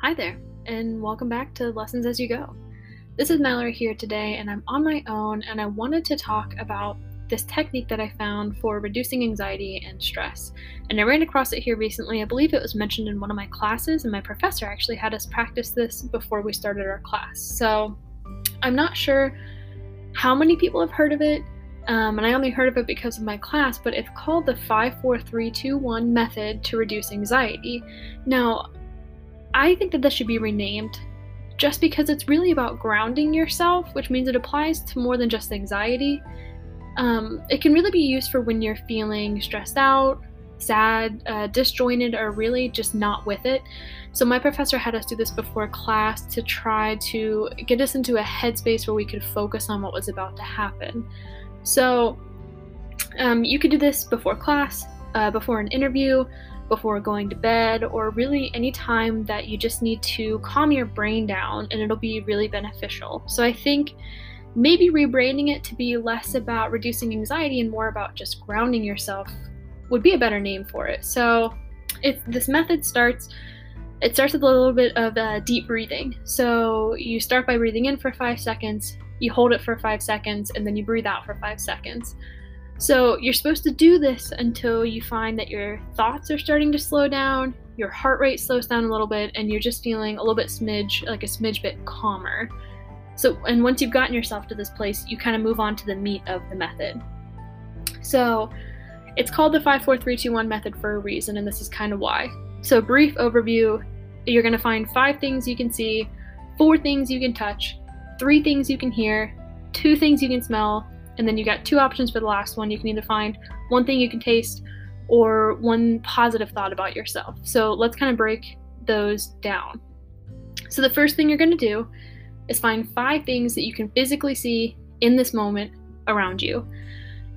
Hi there, and welcome back to Lessons as You Go. This is Mallory here today, and I'm on my own, and I wanted to talk about this technique that I found for reducing anxiety and stress. And I ran across it here recently. I believe it was mentioned in one of my classes, and my professor actually had us practice this before we started our class. So I'm not sure how many people have heard of it. Um, and I only heard of it because of my class, but it's called the 54321 method to reduce anxiety. Now, I think that this should be renamed just because it's really about grounding yourself, which means it applies to more than just anxiety. Um, it can really be used for when you're feeling stressed out, sad, uh, disjointed, or really just not with it. So, my professor had us do this before class to try to get us into a headspace where we could focus on what was about to happen. So, um, you could do this before class, uh, before an interview, before going to bed, or really any time that you just need to calm your brain down, and it'll be really beneficial. So I think maybe rebranding it to be less about reducing anxiety and more about just grounding yourself would be a better name for it. So this method starts it starts with a little bit of uh, deep breathing. So you start by breathing in for five seconds, you hold it for five seconds, and then you breathe out for five seconds. So you're supposed to do this until you find that your thoughts are starting to slow down, your heart rate slows down a little bit, and you're just feeling a little bit smidge, like a smidge bit calmer. So, and once you've gotten yourself to this place, you kind of move on to the meat of the method. So, it's called the 54321 method for a reason, and this is kind of why. So, brief overview you're going to find five things you can see, four things you can touch, three things you can hear, two things you can smell, and then you got two options for the last one. You can either find one thing you can taste or one positive thought about yourself. So let's kind of break those down. So the first thing you're going to do is find five things that you can physically see in this moment around you.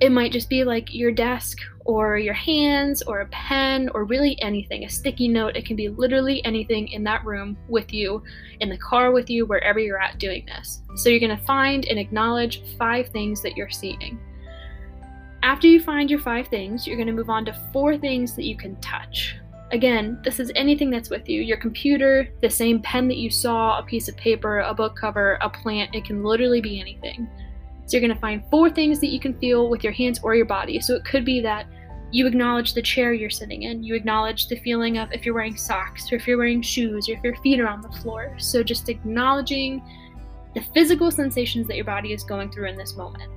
It might just be like your desk or your hands or a pen or really anything, a sticky note. It can be literally anything in that room with you, in the car with you, wherever you're at doing this. So you're going to find and acknowledge five things that you're seeing. After you find your five things, you're going to move on to four things that you can touch. Again, this is anything that's with you your computer, the same pen that you saw, a piece of paper, a book cover, a plant. It can literally be anything. So you're going to find four things that you can feel with your hands or your body. So it could be that you acknowledge the chair you're sitting in. You acknowledge the feeling of if you're wearing socks or if you're wearing shoes or if your feet are on the floor. So just acknowledging the physical sensations that your body is going through in this moment.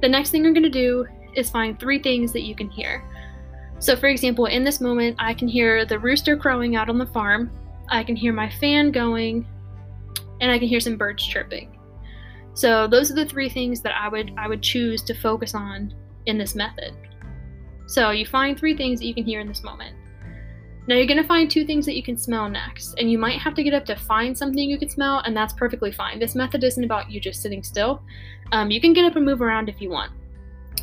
The next thing you're going to do is find three things that you can hear. So, for example, in this moment, I can hear the rooster crowing out on the farm, I can hear my fan going, and I can hear some birds chirping. So those are the three things that I would I would choose to focus on in this method. So you find three things that you can hear in this moment. Now you're gonna find two things that you can smell next, and you might have to get up to find something you can smell, and that's perfectly fine. This method isn't about you just sitting still. Um, you can get up and move around if you want.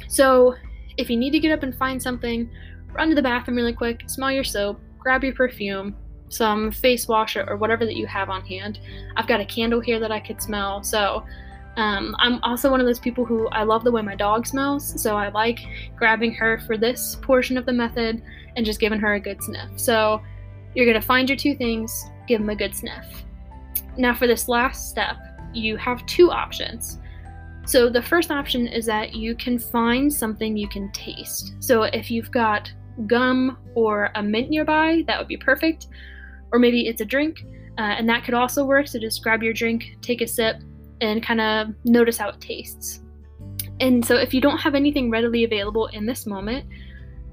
So if you need to get up and find something, run to the bathroom really quick, smell your soap, grab your perfume, some face wash or whatever that you have on hand. I've got a candle here that I could smell, so um, I'm also one of those people who I love the way my dog smells, so I like grabbing her for this portion of the method and just giving her a good sniff. So you're going to find your two things, give them a good sniff. Now, for this last step, you have two options. So the first option is that you can find something you can taste. So if you've got gum or a mint nearby, that would be perfect. Or maybe it's a drink, uh, and that could also work. So just grab your drink, take a sip, and kind of notice how it tastes. And so, if you don't have anything readily available in this moment,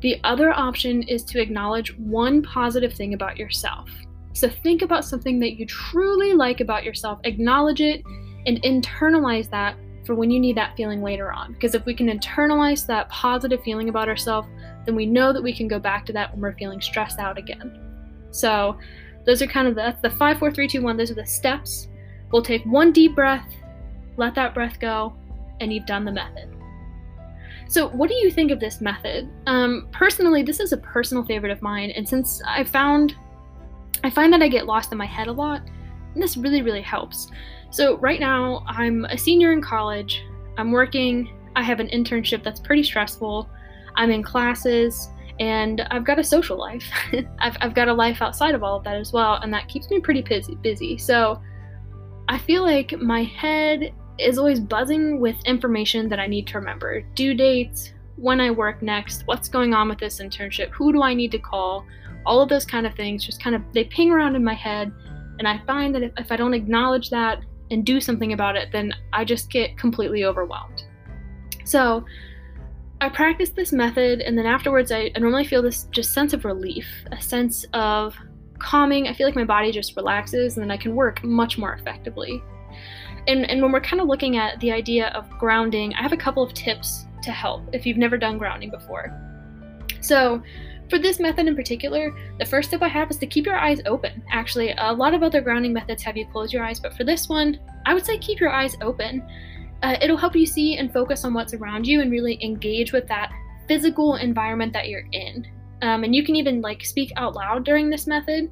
the other option is to acknowledge one positive thing about yourself. So, think about something that you truly like about yourself, acknowledge it, and internalize that for when you need that feeling later on. Because if we can internalize that positive feeling about ourselves, then we know that we can go back to that when we're feeling stressed out again. So, those are kind of the, the five, four, three, two, one. Those are the steps We'll take one deep breath, let that breath go, and you've done the method. So, what do you think of this method? Um, personally, this is a personal favorite of mine, and since I found I find that I get lost in my head a lot, and this really, really helps. So, right now, I'm a senior in college. I'm working. I have an internship that's pretty stressful. I'm in classes, And I've got a social life. I've, I've got a life outside of all of that as well, and that keeps me pretty busy. busy. So I feel like my head is always buzzing with information that I need to remember due dates, when I work next, what's going on with this internship, who do I need to call, all of those kind of things just kind of they ping around in my head. And I find that if, if I don't acknowledge that and do something about it, then I just get completely overwhelmed. So I practice this method, and then afterwards, I, I normally feel this just sense of relief, a sense of calming. I feel like my body just relaxes, and then I can work much more effectively. And, and when we're kind of looking at the idea of grounding, I have a couple of tips to help if you've never done grounding before. So, for this method in particular, the first tip I have is to keep your eyes open. Actually, a lot of other grounding methods have you close your eyes, but for this one, I would say keep your eyes open. Uh, it'll help you see and focus on what's around you and really engage with that physical environment that you're in. Um, and you can even like speak out loud during this method.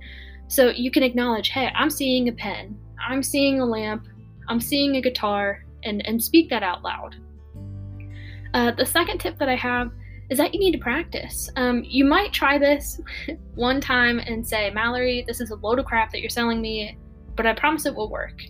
So you can acknowledge, hey, I'm seeing a pen, I'm seeing a lamp, I'm seeing a guitar, and, and speak that out loud. Uh, the second tip that I have is that you need to practice. Um, you might try this one time and say, Mallory, this is a load of crap that you're selling me, but I promise it will work.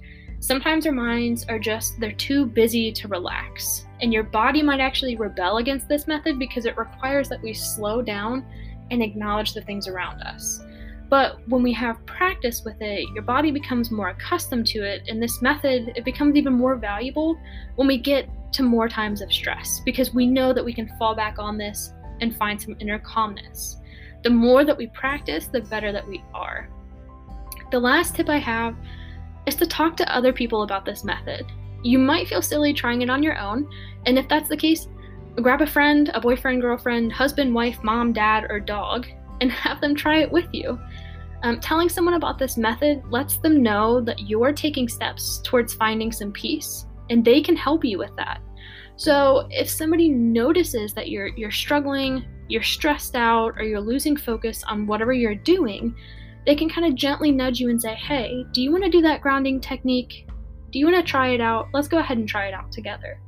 Sometimes our minds are just, they're too busy to relax. And your body might actually rebel against this method because it requires that we slow down and acknowledge the things around us. But when we have practice with it, your body becomes more accustomed to it, and this method it becomes even more valuable when we get to more times of stress because we know that we can fall back on this and find some inner calmness. The more that we practice, the better that we are. The last tip I have is to talk to other people about this method. You might feel silly trying it on your own, and if that's the case, grab a friend, a boyfriend, girlfriend, husband, wife, mom, dad, or dog, and have them try it with you. Um, telling someone about this method lets them know that you're taking steps towards finding some peace and they can help you with that. So if somebody notices that you're you're struggling, you're stressed out, or you're losing focus on whatever you're doing, they can kind of gently nudge you and say, "Hey, do you want to do that grounding technique? Do you want to try it out? Let's go ahead and try it out together."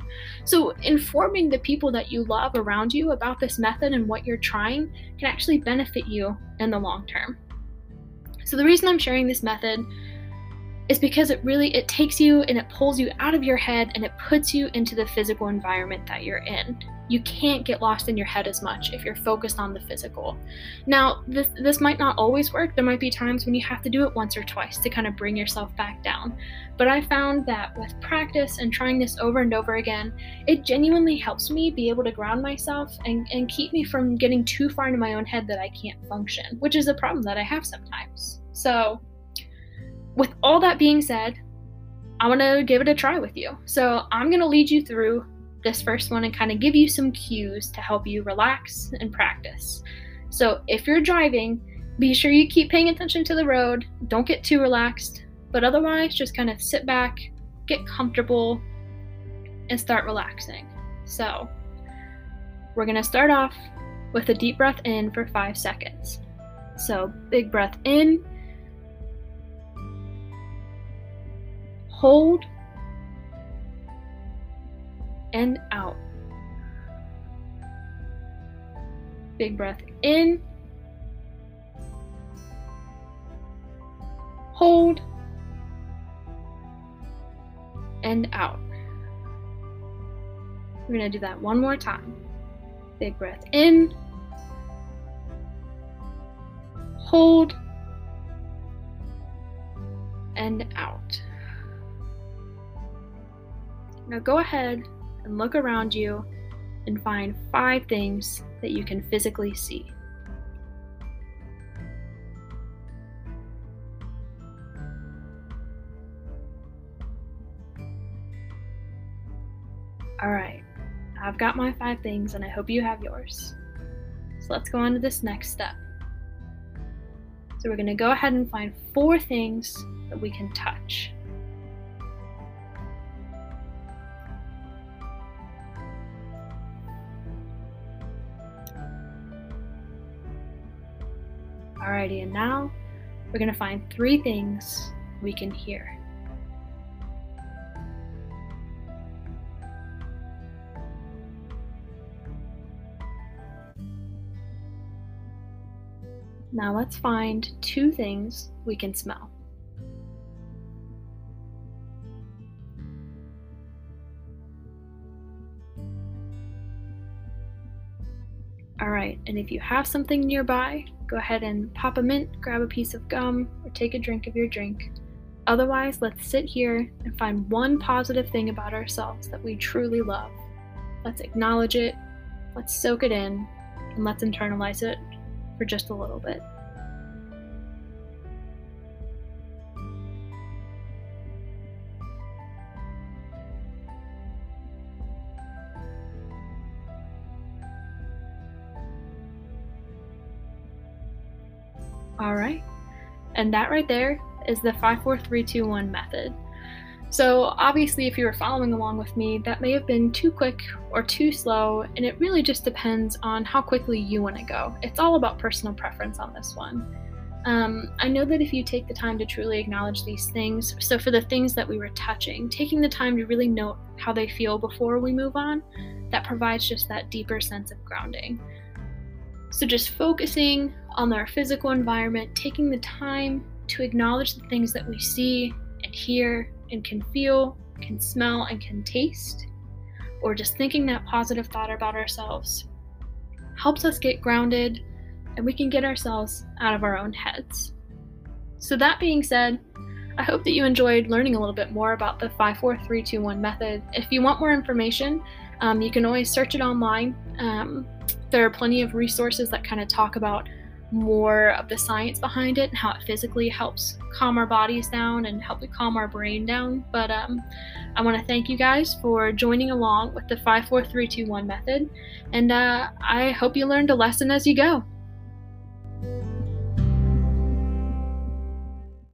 So, informing the people that you love around you about this method and what you're trying can actually benefit you in the long term. So, the reason I'm sharing this method is because it really it takes you and it pulls you out of your head and it puts you into the physical environment that you're in. You can't get lost in your head as much if you're focused on the physical. Now, this this might not always work. There might be times when you have to do it once or twice to kind of bring yourself back down. But I found that with practice and trying this over and over again, it genuinely helps me be able to ground myself and, and keep me from getting too far into my own head that I can't function, which is a problem that I have sometimes. So, with all that being said, I want to give it a try with you. So I'm going to lead you through this first one and kind of give you some cues to help you relax and practice. So if you're driving, be sure you keep paying attention to the road. Don't get too relaxed, but otherwise, just kind of sit back, get comfortable, and start relaxing. So we're going to start off with a deep breath in for five seconds. So big breath in hold, and out. Big breath in, hold, and out. We're going to do that one more time. Big breath in, hold, and out. Now go ahead and look around you and find five things that you can physically see. Alright, I've got my five things and I hope you have yours. So let's go on to this next step. So we're going to go ahead and find four things that we can touch. Alrighty, and now we're going to find three things we can hear. Now let's find two things we can smell. All right, and if you have something nearby, go ahead and pop a mint, grab a piece of gum, or take a drink of your drink. Otherwise, let's sit here and find one positive thing about ourselves that we truly love. Let's acknowledge it, let's soak it in, and let's internalize it for just a little bit. All right. And that right there is the 54321 method. So, obviously, if you were following along with me, that may have been too quick or too slow, and it really just depends on how quickly you want to go. It's all about personal preference on this one. Um, I know that if you take the time to truly acknowledge these things, so for the things that we were touching, taking the time to really note how they feel before we move on, that provides just that deeper sense of grounding. So, just focusing on our physical environment, taking the time to acknowledge the things that we see and hear and can feel, can smell, and can taste, or just thinking that positive thought about ourselves helps us get grounded and we can get ourselves out of our own heads. So, that being said, I hope that you enjoyed learning a little bit more about the 54321 method. If you want more information, um, you can always search it online. Um, there are plenty of resources that kind of talk about more of the science behind it and how it physically helps calm our bodies down and help calm our brain down. But um, I want to thank you guys for joining along with the 54321 method, and uh, I hope you learned a lesson as you go.